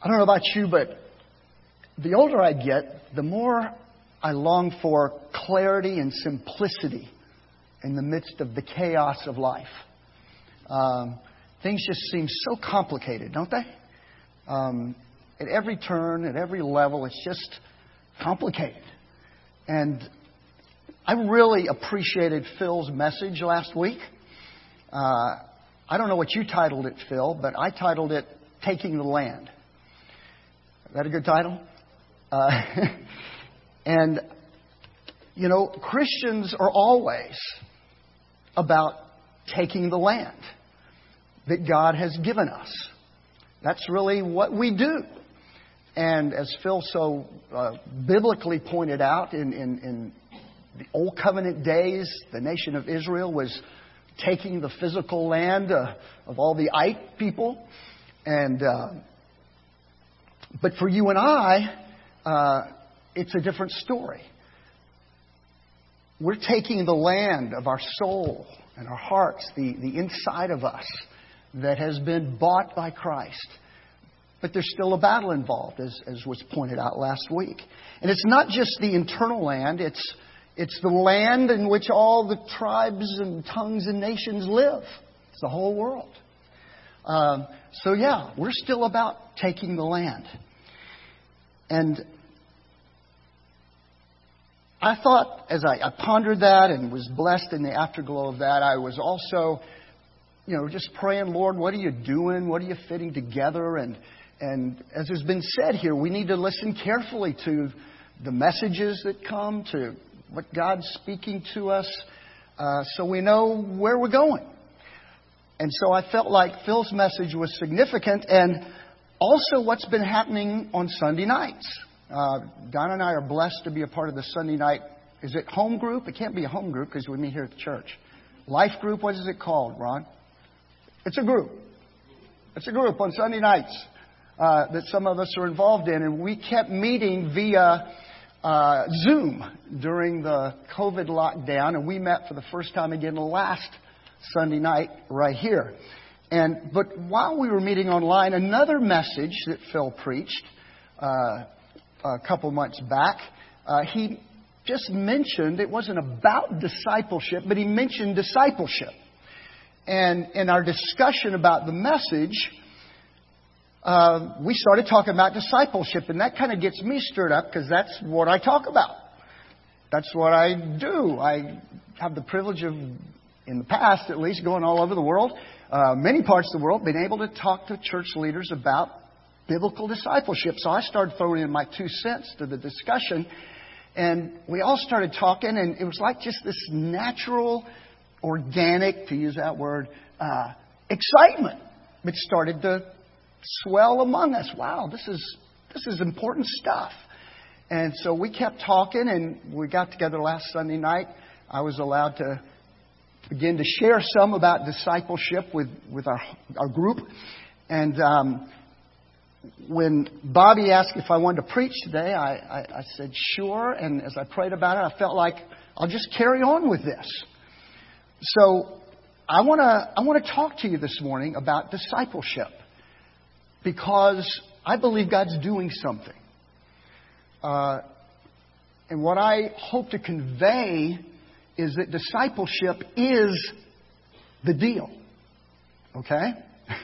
I don't know about you, but the older I get, the more I long for clarity and simplicity in the midst of the chaos of life. Um, things just seem so complicated, don't they? Um, at every turn, at every level, it's just complicated. And I really appreciated Phil's message last week. Uh, I don't know what you titled it, Phil, but I titled it Taking the Land. Is that a good title? Uh, and, you know, Christians are always about taking the land that God has given us. That's really what we do. And as Phil so uh, biblically pointed out, in, in, in the Old Covenant days, the nation of Israel was taking the physical land uh, of all the Ite people. And, uh, but for you and I, uh, it's a different story. We're taking the land of our soul and our hearts, the, the inside of us that has been bought by Christ but there's still a battle involved, as, as was pointed out last week. And it's not just the internal land, it's, it's the land in which all the tribes and tongues and nations live. It's the whole world. Um, so, yeah, we're still about taking the land. And I thought, as I, I pondered that and was blessed in the afterglow of that, I was also, you know, just praying, Lord, what are you doing? What are you fitting together? And and as has been said here, we need to listen carefully to the messages that come, to what God's speaking to us, uh, so we know where we're going. And so I felt like Phil's message was significant, and also what's been happening on Sunday nights. Uh, Don and I are blessed to be a part of the Sunday night. Is it home group? It can't be a home group because we meet here at the church. Life group, what is it called, Ron? It's a group. It's a group on Sunday nights uh, that some of us are involved in. And we kept meeting via uh, Zoom during the COVID lockdown, and we met for the first time again last Sunday night right here. And but while we were meeting online, another message that Phil preached uh, a couple months back, uh, he just mentioned it wasn't about discipleship, but he mentioned discipleship. And in our discussion about the message, uh, we started talking about discipleship, and that kind of gets me stirred up because that's what I talk about. That's what I do. I have the privilege of, in the past at least, going all over the world, uh, many parts of the world, been able to talk to church leaders about biblical discipleship. So I started throwing in my two cents to the discussion, and we all started talking, and it was like just this natural, organic, to use that word, uh, excitement which started to swell among us. Wow, this is, this is important stuff. And so we kept talking, and we got together last Sunday night. I was allowed to begin to share some about discipleship with, with our, our group. And um, when Bobby asked if I wanted to preach today, I, I, I said, sure. And as I prayed about it, I felt like I'll just carry on with this. So I want to I want to talk to you this morning about discipleship because I believe God's doing something. Uh, and what I hope to convey is that discipleship is the deal. Okay?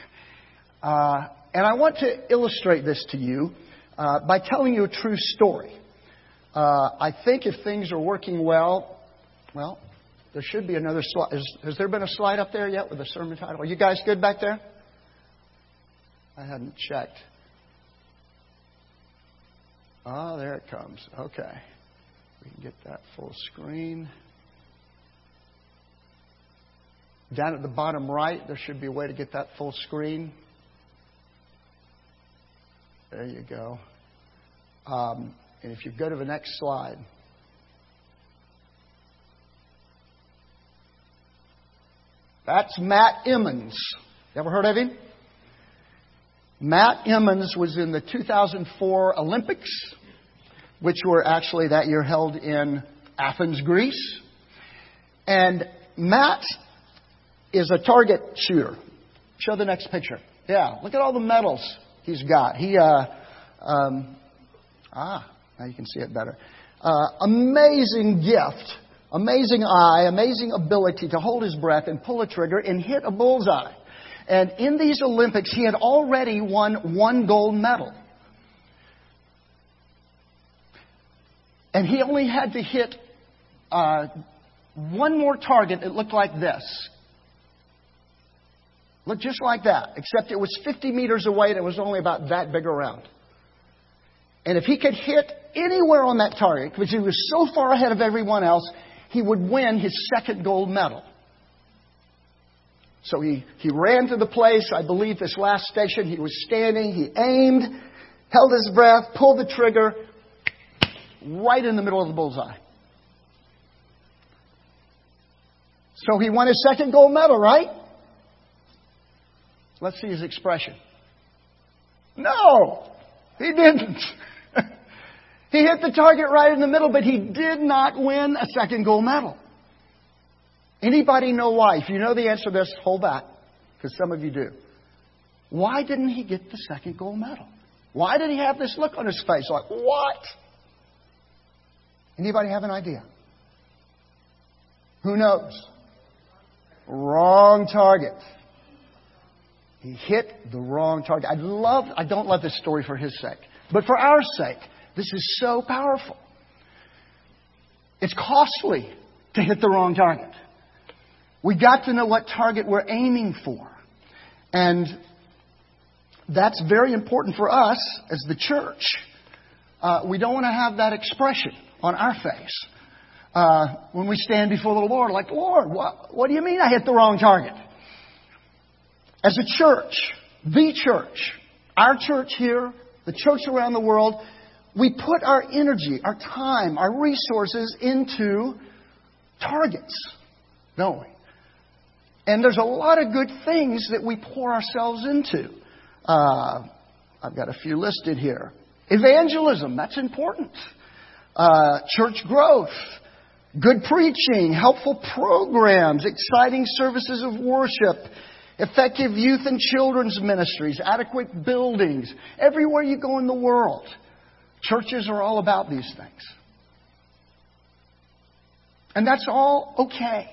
Uh, and I want to illustrate this to you uh, by telling you a true story. Uh, I think if things are working well, well, there should be another slide. Has, there been a slide up there yet with the sermon title? Are you guys good back there? I hadn't checked. Ah, there it comes. Okay. We can get that full screen. Down at the bottom right, there should be a way to get that full screen. There you go. Um, and if you go to the next slide. That's Matt Emmons. You ever heard of him? Matt Emmons was in the 2004 Olympics, which were actually that year held in Athens, Greece. And Matt is a target shooter. Show the next picture. Yeah, look at all the medals he's got. He, uh, um, ah, now you can see it better. Uh, amazing gift, amazing eye, amazing ability to hold his breath and pull a trigger and hit a bullseye. And in these Olympics, he had already won one gold medal. And he only had to hit uh, one more target that looked like this. Looked just like that, except it was 50 meters away and it was only about that big around. And if he could hit anywhere on that target, because he was so far ahead of everyone else, he would win his second gold medal. So he, he ran to the place, I believe this last station, he was standing, he aimed, held his breath, pulled the trigger, right in the middle of the bullseye. So he won his second gold medal, right? Let's see his expression. No, he didn't. he hit the target right in the middle, but he did not win a second gold medal. Anybody know why? If you know the answer to this, hold back, because some of you do. Why didn't he get the second gold medal? Why did he have this look on his face like, what? Anybody have an idea? Who knows? Wrong target. He hit the wrong target. I love, I don't love this story for his sake, but for our sake, this is so powerful. It's costly to hit the wrong target. We got to know what target we're aiming for. And that's very important for us as the church. Uh, we don't want to have that expression on our face uh, when we stand before the Lord, like, Lord, what, what do you mean I hit the wrong target? As a church, the church, our church here, the church around the world, we put our energy, our time, our resources into targets, don't we? And there's a lot of good things that we pour ourselves into. Uh, I've got a few listed here. Evangelism, that's important. Uh, church growth, good preaching, helpful programs, exciting services of worship, effective youth and children's ministries, adequate buildings. Everywhere you go in the world, churches are all about these things. And that's all okay.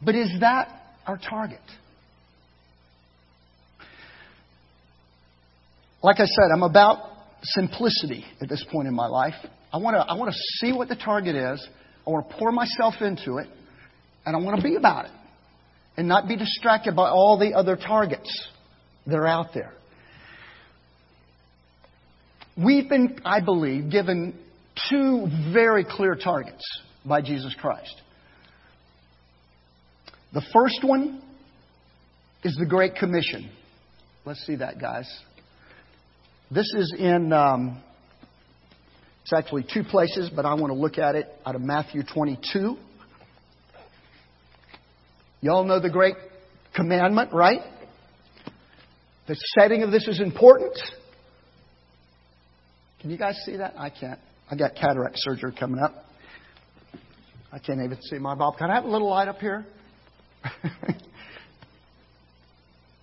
But is that our target? Like I said, I'm about simplicity at this point in my life. I want to I want to see what the target is. I want to pour myself into it, and I want to be about it, and not be distracted by all the other targets that are out there. We've been, I believe, given two very clear targets by Jesus Christ. The first one is the Great Commission. Let's see that, guys. This is in, um, it's actually two places, but I want to look at it out of Matthew 22. Y'all know the Great Commandment, right? The setting of this is important. Can you guys see that? I can't. I got cataract surgery coming up. I can't even see my Bible. Can I have a little light up here? hey,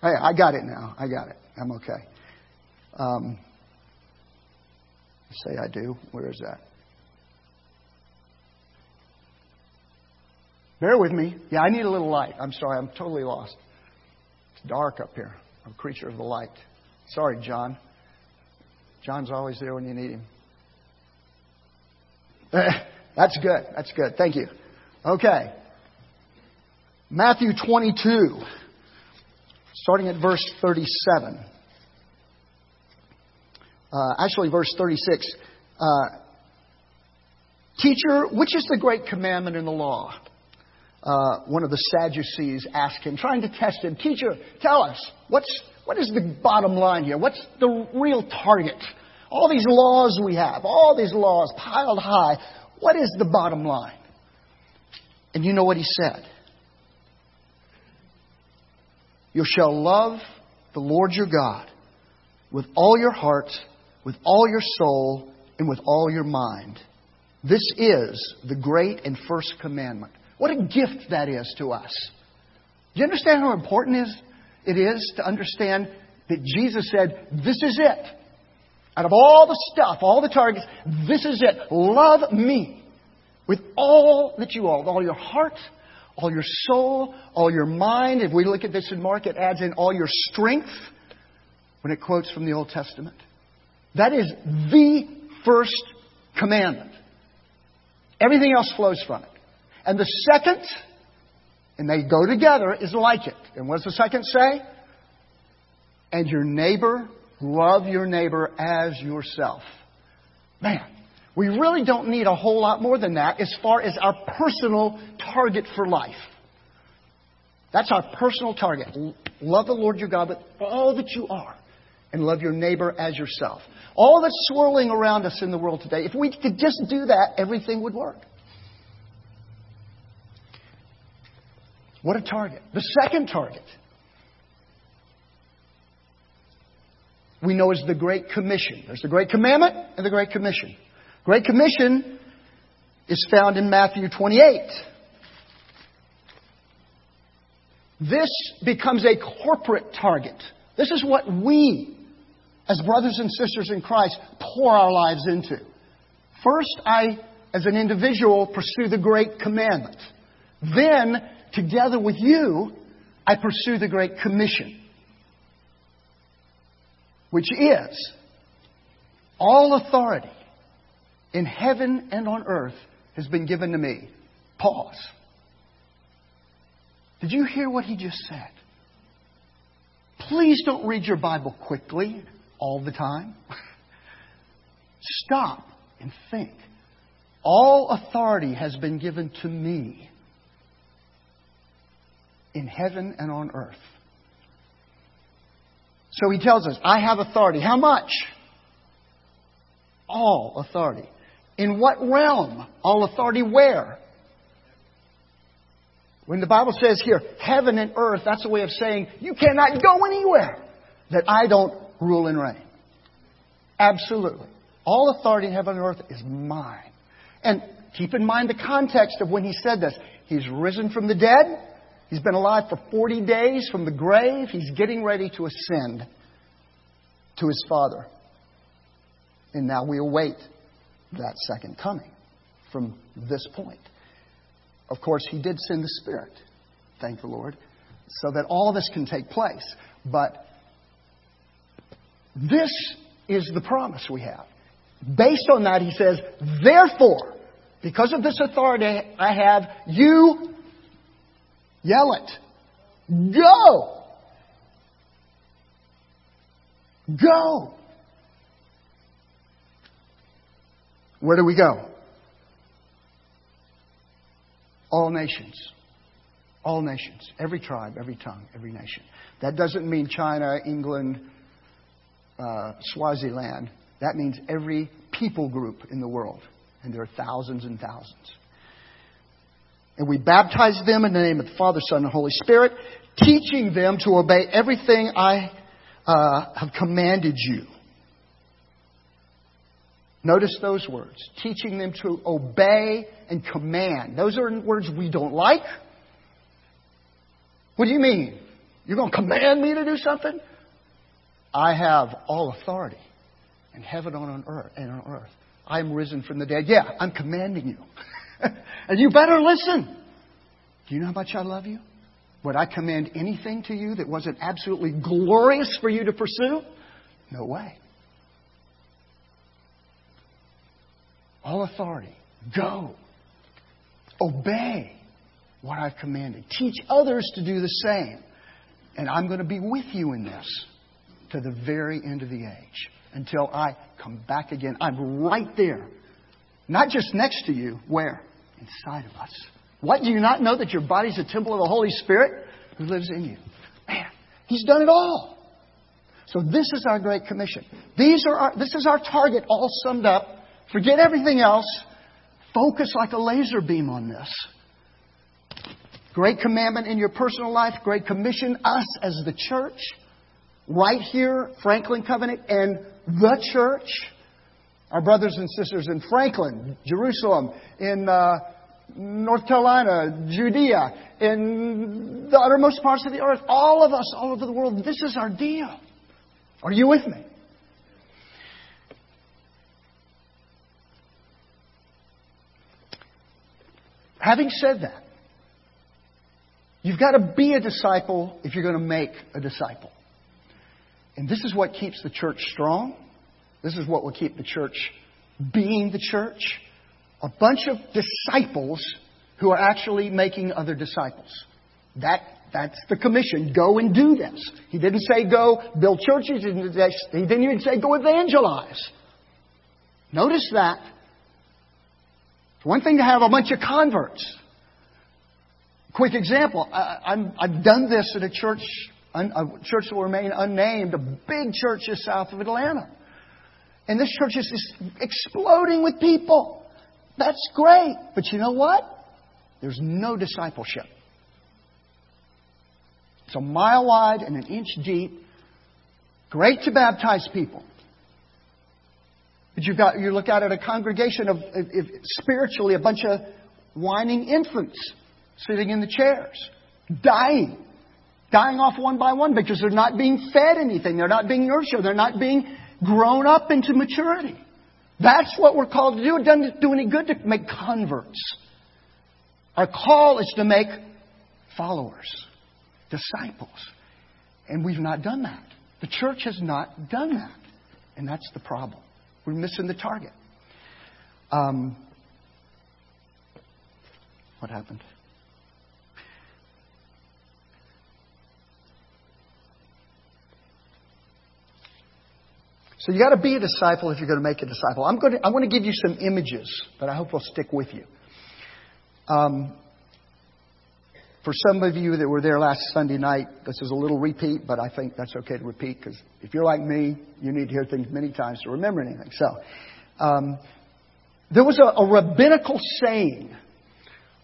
I got it now. I got it. I'm okay. Um, say I do. Where is that? Bear with me. Yeah, I need a little light. I'm sorry. I'm totally lost. It's dark up here. I'm a creature of the light. Sorry, John. John's always there when you need him. That's good. That's good. Thank you. Okay. Matthew 22, starting at verse 37. Uh, actually, verse 36. Uh, Teacher, which is the great commandment in the law? Uh, one of the Sadducees asked him, trying to test him, Teacher, tell us, what's, what is the bottom line here? What's the real target? All these laws we have, all these laws piled high, what is the bottom line? And you know what he said? You shall love the Lord your God with all your heart, with all your soul, and with all your mind. This is the great and first commandment. What a gift that is to us. Do you understand how important it is to understand that Jesus said, This is it. Out of all the stuff, all the targets, this is it. Love me with all that you are, with all your heart, all your soul, all your mind. If we look at this in Mark, it adds in all your strength when it quotes from the Old Testament. That is the first commandment. Everything else flows from it. And the second, and they go together, is like it. And what does the second say? And your neighbor, love your neighbor as yourself. Man, we really don't need a whole lot more than that as far as our personal target for life. That's our personal target. Love the Lord your God with all that you are and love your neighbor as yourself. All that's swirling around us in the world today, if we could just do that, everything would work. What a target. The second target we know is the Great Commission. There's the Great Commandment and the Great Commission. Great Commission is found in Matthew 28. This becomes a corporate target. This is what we, as brothers and sisters in Christ, pour our lives into. First, I, as an individual, pursue the Great Commandment. Then, together with you, I pursue the Great Commission, which is all authority in heaven and on earth has been given to me. Pause. Did you hear what he just said? Please don't read your Bible quickly all the time. Stop and think. All authority has been given to me in heaven and on earth. So he tells us, I have authority. How much? All authority. In what realm? All authority where? When the Bible says here, heaven and earth, that's a way of saying you cannot go anywhere that I don't rule and reign. Absolutely. All authority in heaven and earth is mine. And keep in mind the context of when he said this. He's risen from the dead. He's been alive for 40 days from the grave. He's getting ready to ascend to his Father. And now we await that second coming from this point. Of course, he did send the Spirit, thank the Lord, so that all this can take place. But this is the promise we have. Based on that, he says, Therefore, because of this authority I have, you yell it. Go! Go! Where do we go? All nations. All nations. Every tribe, every tongue, every nation. That doesn't mean China, England, uh, Swaziland. That means every people group in the world. And there are thousands and thousands. And we baptize them in the name of the Father, Son, and Holy Spirit, teaching them to obey everything I uh, have commanded you. Notice those words. Teaching them to obey and command. Those are words we don't like. What do you mean? You're going to command me to do something? I have all authority in heaven and on earth and on earth. I am risen from the dead. Yeah, I'm commanding you. and you better listen. Do you know how much I love you? Would I command anything to you that wasn't absolutely glorious for you to pursue? No way. all authority. Go. Obey what I've commanded. Teach others to do the same. And I'm going to be with you in this to the very end of the age until I come back again. I'm right there. Not just next to you, where? Inside of us. What? Do you not know that your body's a temple of the Holy Spirit who lives in you? Man, He's done it all. So this is our Great Commission. These are our, this is our target all summed up Forget everything else. Focus like a laser beam on this. Great commandment in your personal life, great commission, us as the church, right here, Franklin Covenant, and the church. Our brothers and sisters in Franklin, Jerusalem, in uh, North Carolina, Judea, in the uttermost parts of the earth, all of us all over the world, this is our deal. Are you with me? Having said that, you've got to be a disciple if you're going to make a disciple. And this is what keeps the church strong. This is what will keep the church being the church. A bunch of disciples who are actually making other disciples. That, that's the commission. Go and do this. He didn't say go build churches. He didn't even say go evangelize. Notice that. It's one thing to have a bunch of converts. Quick example. I, have done this at a church, a church that will remain unnamed, a big church just south of Atlanta. And this church is just exploding with people. That's great. But you know what? There's no discipleship. It's a mile wide and an inch deep. Great to baptize people. But you've got, you look out at a congregation of, if, spiritually, a bunch of whining infants sitting in the chairs, dying, dying off one by one because they're not being fed anything. They're not being nurtured. They're not being grown up into maturity. That's what we're called to do. It doesn't do any good to make converts. Our call is to make followers, disciples. And we've not done that. The church has not done that. And that's the problem. We're missing the target. Um, what happened? So you got to be a disciple if you're going to make a disciple. I'm going to, I want to give you some images that I hope will stick with you. Um, for some of you that were there last Sunday night, this is a little repeat, but I think that's okay to repeat because if you're like me, you need to hear things many times to remember anything. So, um, there was a, a rabbinical saying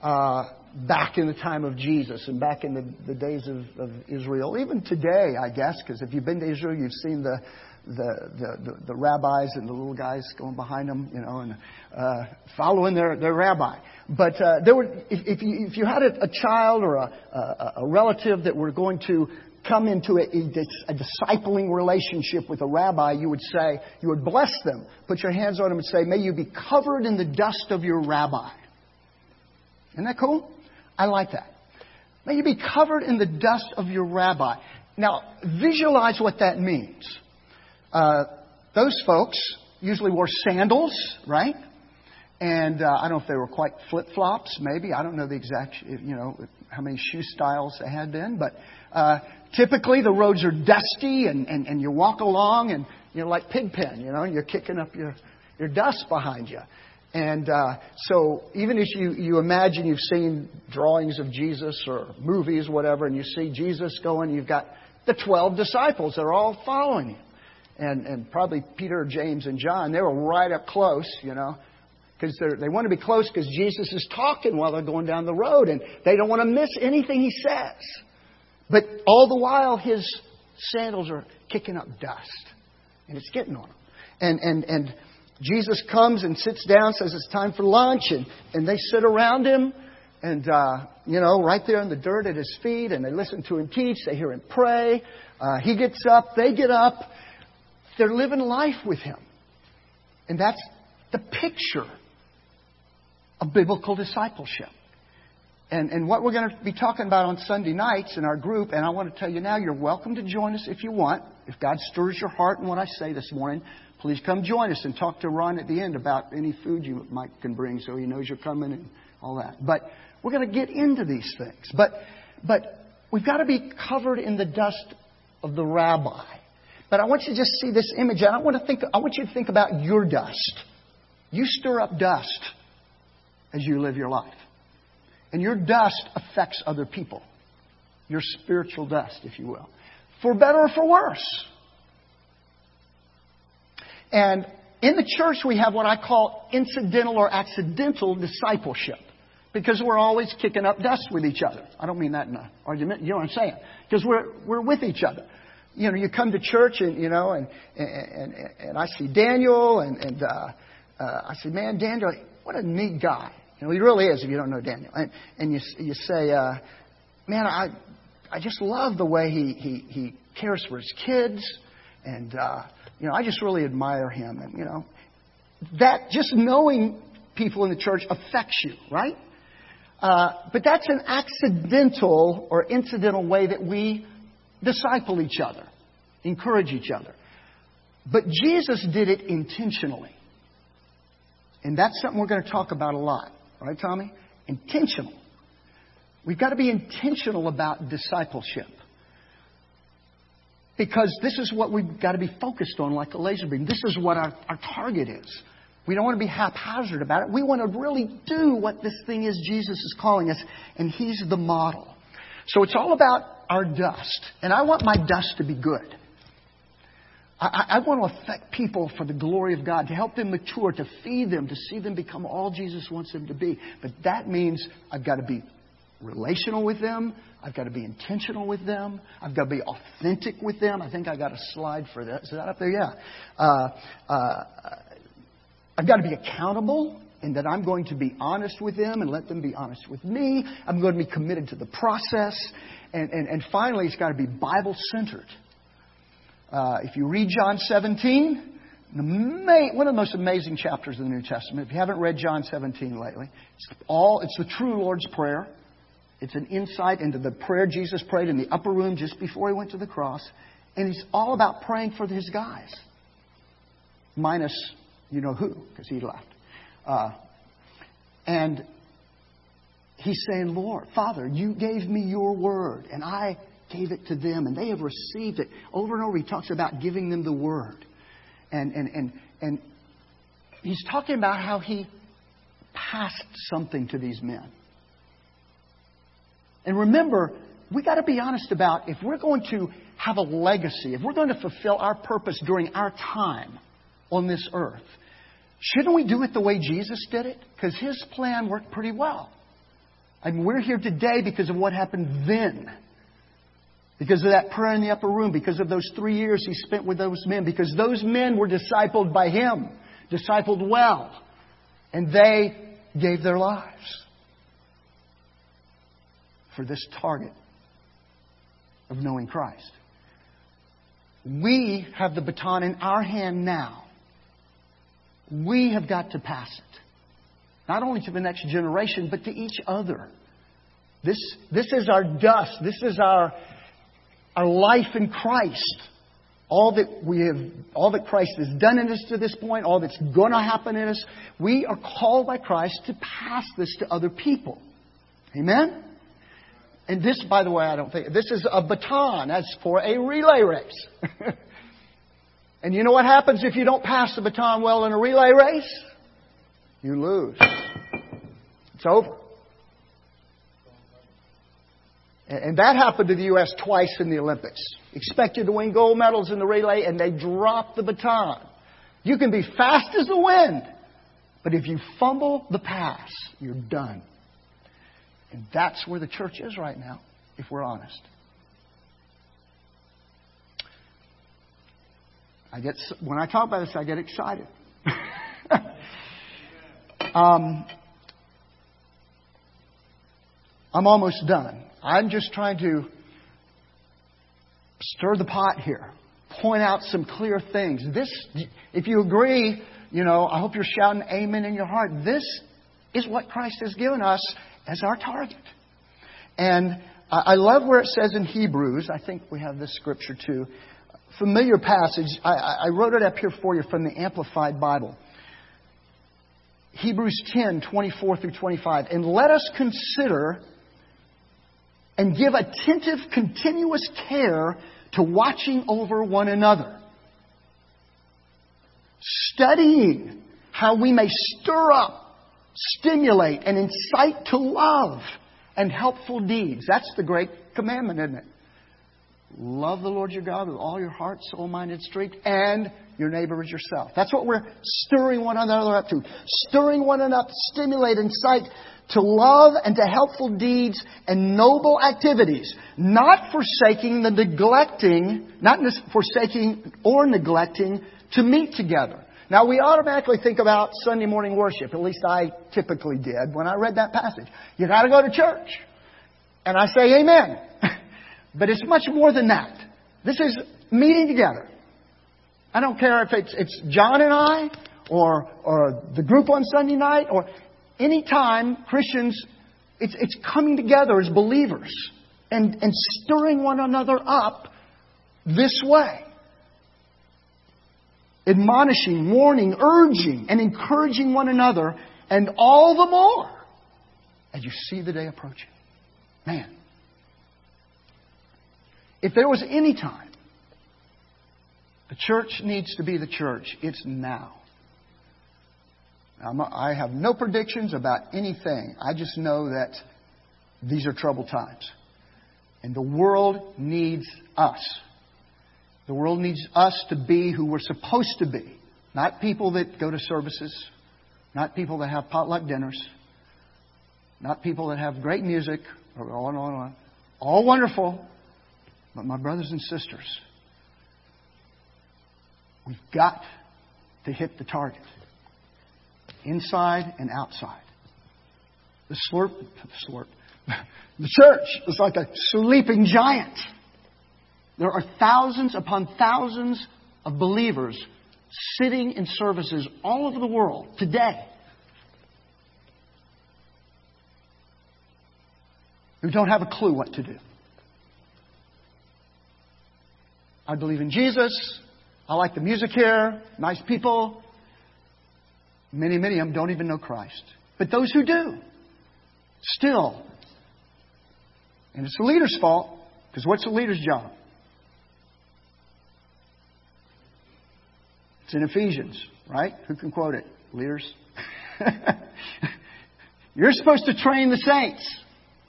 uh, back in the time of Jesus and back in the, the days of, of Israel, even today, I guess, because if you've been to Israel, you've seen the the, the, the, the, rabbis and the little guys going behind them, you know, and uh, following their, their rabbi. But uh, there were, if, if, you, if you had a, a child or a, a, a relative that were going to come into a, a, discipling relationship with a rabbi, you would say, you would bless them, put your hands on them and say, may you be covered in the dust of your rabbi. Isn't that cool? I like that. May you be covered in the dust of your rabbi. Now, visualize what that means. Uh, those folks usually wore sandals, right? And uh, I don't know if they were quite flip flops, maybe. I don't know the exact, you know, how many shoe styles they had then. But uh, typically the roads are dusty and, and, and you walk along and you're like Pigpen, you know, and you're kicking up your, your dust behind you. And uh, so, even if you, you imagine you've seen drawings of Jesus or movies, whatever, and you see Jesus going, you've got the 12 disciples that are all following him and, and probably Peter, James, and John, they were right up close, you know, because they want to be close because Jesus is talking while they're going down the road, and they don't want to miss anything he says. But all the while, his sandals are kicking up dust, and it's getting on them. And, and, and Jesus comes and sits down, says it's time for lunch, and, and they sit around him, and, uh, you know, right there in the dirt at his feet, and they listen to him teach, they hear him pray. Uh, he gets up, they get up, they're living life with Him. And that's the picture of biblical discipleship. And, and what we're going to be talking about on Sunday nights in our group, and I want to tell you now, you're welcome to join us if you want. If God stirs your heart in what I say this morning, please come join us and talk to Ron at the end about any food you might can bring so he knows you're coming and all that. But we're going to get into these things. But, but we've got to be covered in the dust of the rabbi. But I want you to just see this image, and I want, to think, I want you to think about your dust. You stir up dust as you live your life. And your dust affects other people. Your spiritual dust, if you will. For better or for worse. And in the church, we have what I call incidental or accidental discipleship. Because we're always kicking up dust with each other. I don't mean that in an argument, you know what I'm saying? Because we're, we're with each other you know, you come to church and, you know, and, and, and, and I see Daniel and, and, uh, uh, I say, man, Daniel, what a neat guy. You know, he really is if you don't know Daniel. And, and you, you say, uh, man, I, I just love the way he, he, he cares for his kids. and uh, you know, I just really admire him. And you know, that just knowing people in the church affects you, right? Uh, but that's an accidental or incidental way that we disciple each other, encourage each other. But Jesus did it intentionally. And that's something we're going to talk about a lot. Right, Tommy? Intentional. We've got to be intentional about discipleship. Because this is what we've got to be focused on like a laser beam. This is what our, our target is. We don't want to be haphazard about it. We want to really do what this thing is Jesus is calling us, and He's the model. So it's all about our dust. And I want my dust to be good. I, I, want to affect people for the glory of God, to help them mature, to feed them, to see them become all Jesus wants them to be. But that means I've got to be relational with them. I've got to be intentional with them. I've got to be authentic with them. I think I got a slide for that. Is that up there? Yeah. Uh, uh, I've got to be accountable in that I'm going to be honest with them and let them be honest with me. I'm going to be committed to the process. And, and, and finally, it's got to be Bible centered. Uh, if you read John 17, one of the most amazing chapters of the New Testament. If you haven't read John 17 lately, it's all it's the true Lord's prayer. It's an insight into the prayer Jesus prayed in the upper room just before he went to the cross, and it's all about praying for his guys, minus you know who, because he left. Uh, and he's saying, Lord, Father, you gave me your word, and I gave it to them, and they have received it. Over and over, he talks about giving them the word. And, and, and, and he's talking about how he passed something to these men. And remember, we got to be honest about if we're going to have a legacy, if we're going to fulfill our purpose during our time on this earth, shouldn't we do it the way Jesus did it? Because his plan worked pretty well. I mean, we're here today because of what happened then. Because of that prayer in the upper room, because of those three years he spent with those men, because those men were discipled by him, discipled well, and they gave their lives for this target of knowing Christ. We have the baton in our hand now. We have got to pass it. Not only to the next generation, but to each other. This, this is our dust. This is our, our life in Christ. All that we have, all that Christ has done in us to this point, all that's going to happen in us, we are called by Christ to pass this to other people. Amen? And this, by the way, I don't think, this is a baton. That's for a relay race. and you know what happens if you don't pass the baton well in a relay race? You lose. It's over. And that happened to the U.S. twice in the Olympics. Expected to win gold medals in the relay, and they dropped the baton. You can be fast as the wind, but if you fumble the pass, you're done. And that's where the church is right now, if we're honest. I get when I talk about this, I get excited. um, I'm almost done. I'm just trying to stir the pot here, point out some clear things. This, if you agree, you know, I hope you're shouting amen in your heart. This is what Christ has given us as our target. And I love where it says in Hebrews, I think we have this scripture too, familiar passage. I, I wrote it up here for you from the Amplified Bible. Hebrews 10, 24 through 25. And let us consider and give attentive, continuous care to watching over one another, studying how we may stir up, stimulate, and incite to love and helpful deeds. That's the great commandment, isn't it? Love the Lord your God with all your heart, soul, mind, and strength, and your neighbor as yourself. That's what we're stirring one another up to. Stirring one another up, stimulate, incite to love and to helpful deeds and noble activities, not forsaking the neglecting, not forsaking or neglecting to meet together. Now we automatically think about Sunday morning worship, at least I typically did when I read that passage. You gotta go to church. And I say amen. But it's much more than that. This is meeting together. I don't care if it's, it's John and I or, or the group on Sunday night or any time Christians, it's, it's coming together as believers and, and stirring one another up this way. Admonishing, warning, urging, and encouraging one another, and all the more as you see the day approaching. Man, if there was any time the church needs to be the church, it's now. I have no predictions about anything. I just know that these are troubled times. And the world needs us. The world needs us to be who we're supposed to be. Not people that go to services, not people that have potluck dinners, not people that have great music, or on on and on. All wonderful, but my brothers and sisters, we've got to hit the target inside and outside. The slurp, the slurp, the church is like a sleeping giant. There are thousands upon thousands of believers sitting in services all over the world today who don't have a clue what to do. I believe in Jesus. I like the music here. Nice people. Many, many of them don't even know Christ. But those who do, still, and it's the leader's fault, because what's the leader's job? It's in Ephesians, right? Who can quote it? Leaders? You're supposed to train the saints,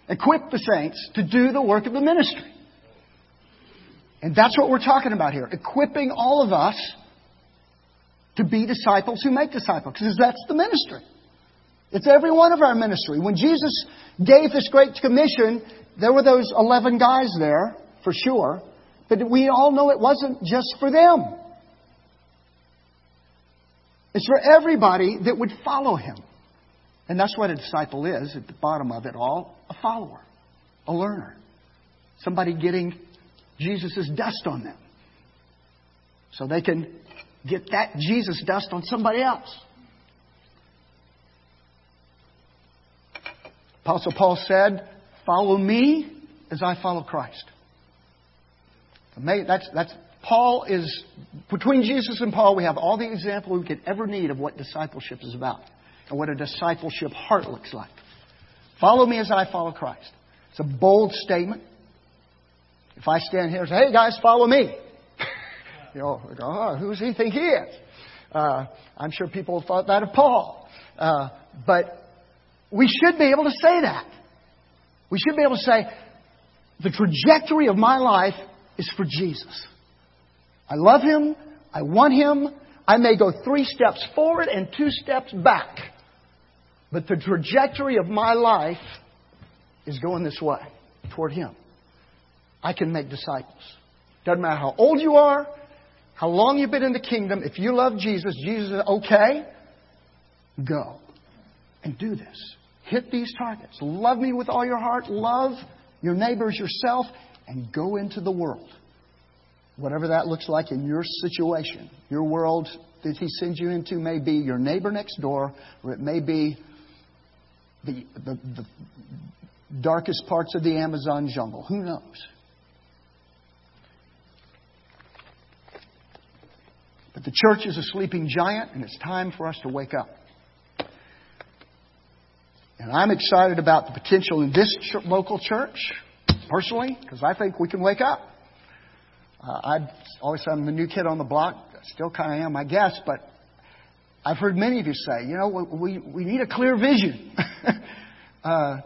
equip the saints to do the work of the ministry. And that's what we're talking about here equipping all of us to be disciples who make disciples, because that's the ministry. It's every one of our ministry. When Jesus gave this Great Commission, there were those 11 guys there, for sure, but we all know it wasn't just for them. It's for everybody that would follow him. And that's what a disciple is at the bottom of it all a follower, a learner, somebody getting Jesus' dust on them. So they can get that Jesus dust on somebody else. Apostle Paul said, Follow me as I follow Christ. That's, that's, Paul is, between Jesus and Paul, we have all the example we could ever need of what discipleship is about and what a discipleship heart looks like. Follow me as I follow Christ. It's a bold statement. If I stand here and say, hey guys, follow me. you know, oh, who does he think he is? Uh, I'm sure people thought that of Paul. Uh, but we should be able to say that. We should be able to say, the trajectory of my life is for Jesus. I love him. I want him. I may go three steps forward and two steps back. But the trajectory of my life is going this way, toward him. I can make disciples. Doesn't matter how old you are, how long you've been in the kingdom. If you love Jesus, Jesus is okay. Go and do this. Hit these targets. Love me with all your heart. Love your neighbors yourself and go into the world. Whatever that looks like in your situation, your world that He sends you into may be your neighbor next door, or it may be the, the, the darkest parts of the Amazon jungle. Who knows? But the church is a sleeping giant, and it's time for us to wake up. And I'm excited about the potential in this ch- local church, personally, because I think we can wake up. Uh, I've always I'm the new kid on the block. Still kind of am, I guess, but I've heard many of you say, you know, we, we need a clear vision. uh,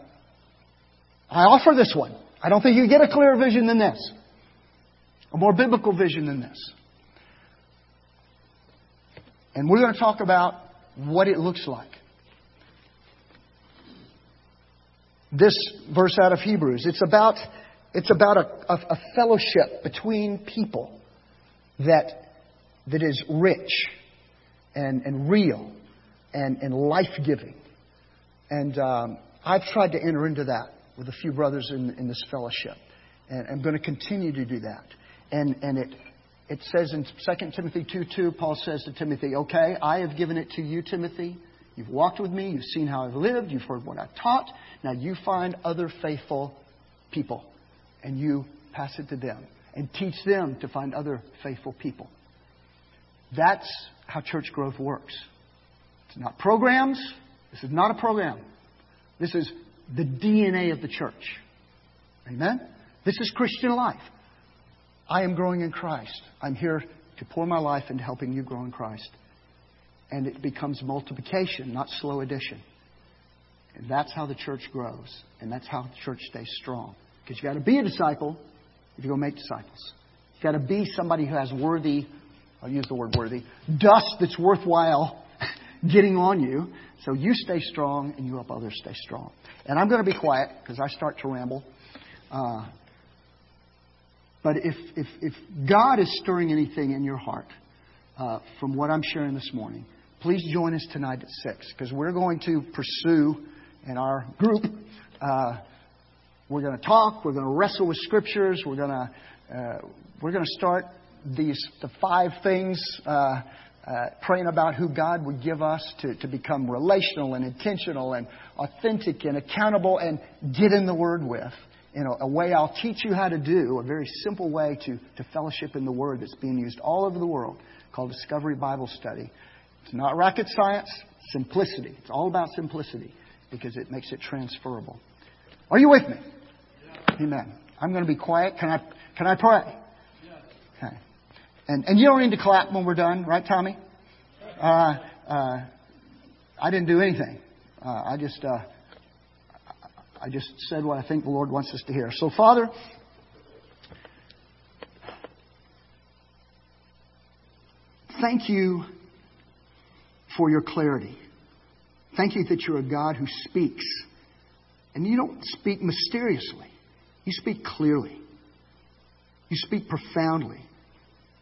I offer this one. I don't think you get a clearer vision than this, a more biblical vision than this. And we're going to talk about what it looks like. This verse out of Hebrews, it's about, it's about a, a, a fellowship between people that, that is rich and, and real and, and life giving. And um, I've tried to enter into that with a few brothers in, in this fellowship. And I'm going to continue to do that. And, and it, it says in 2 Timothy 2 2, Paul says to Timothy, Okay, I have given it to you, Timothy. You've walked with me, you've seen how I've lived, you've heard what I've taught. Now you find other faithful people and you pass it to them and teach them to find other faithful people. That's how church growth works. It's not programs. This is not a program. This is the DNA of the church. Amen? This is Christian life. I am growing in Christ. I'm here to pour my life into helping you grow in Christ. And it becomes multiplication, not slow addition. And that's how the church grows. And that's how the church stays strong. Because you've got to be a disciple if you're going to make disciples. You've got to be somebody who has worthy, I'll use the word worthy, dust that's worthwhile getting on you. So you stay strong and you help others stay strong. And I'm going to be quiet because I start to ramble. Uh, but if, if, if God is stirring anything in your heart uh, from what I'm sharing this morning, please join us tonight at 6 because we're going to pursue in our group. Uh, we're going to talk. We're going to wrestle with scriptures. We're going to uh, we're going to start these the five things. Uh, uh, praying about who God would give us to, to become relational and intentional and authentic and accountable and get in the Word with in a, a, way I'll teach you how to do, a very simple way to, to fellowship in the Word that's being used all over the world called Discovery Bible Study. It's not rocket science, simplicity. It's all about simplicity because it makes it transferable. Are you with me? Amen. I'm going to be quiet. Can I, can I pray? Okay. And, and you don't need to clap when we're done, right, Tommy? Uh, uh, I didn't do anything. Uh, I just uh, I just said what I think the Lord wants us to hear. So, Father, thank you for your clarity. Thank you that you're a God who speaks. And you don't speak mysteriously, you speak clearly, you speak profoundly.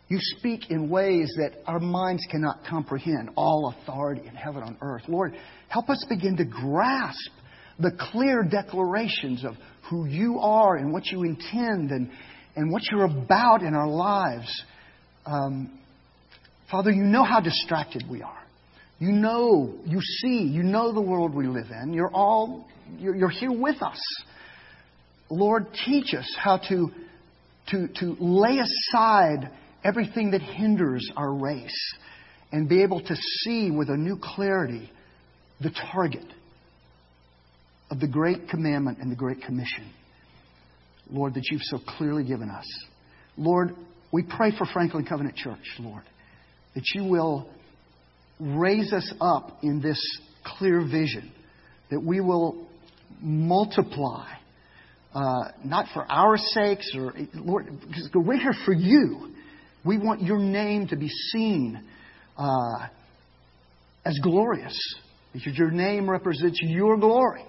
You speak in ways that our minds cannot comprehend. All authority in heaven and earth. Lord, help us begin to grasp the clear declarations of who you are and what you intend and, and what you're about in our lives. Um, Father, you know how distracted we are. You know, you see, you know the world we live in. You're all, you're, you're here with us. Lord, teach us how to, to, to lay aside everything that hinders our race and be able to see with a new clarity the target of the great commandment and the great commission, Lord, that you've so clearly given us. Lord, we pray for Franklin Covenant Church, Lord, that you will raise us up in this clear vision, that we will multiply, uh, not for our sakes, or Lord, because we're here for you. We want your name to be seen uh, as glorious, because your name represents your glory.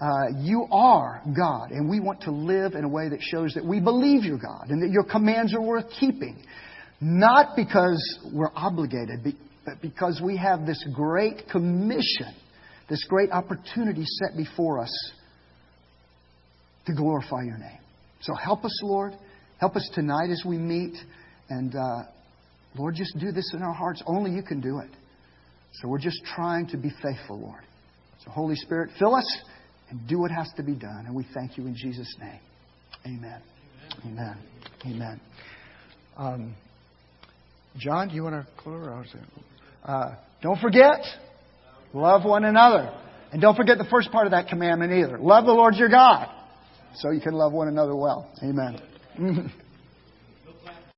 Uh, you are God, and we want to live in a way that shows that we believe you're God and that your commands are worth keeping. Not because we're obligated, but because we have this great commission, this great opportunity set before us to glorify your name. So help us, Lord. Help us tonight as we meet. And uh, Lord, just do this in our hearts. Only you can do it. So we're just trying to be faithful, Lord. So, Holy Spirit, fill us and do what has to be done. And we thank you in Jesus' name. Amen. Amen. Amen. Um, John, do you want to close? Uh, don't forget, love one another. And don't forget the first part of that commandment either. Love the Lord your God so you can love one another well. Amen.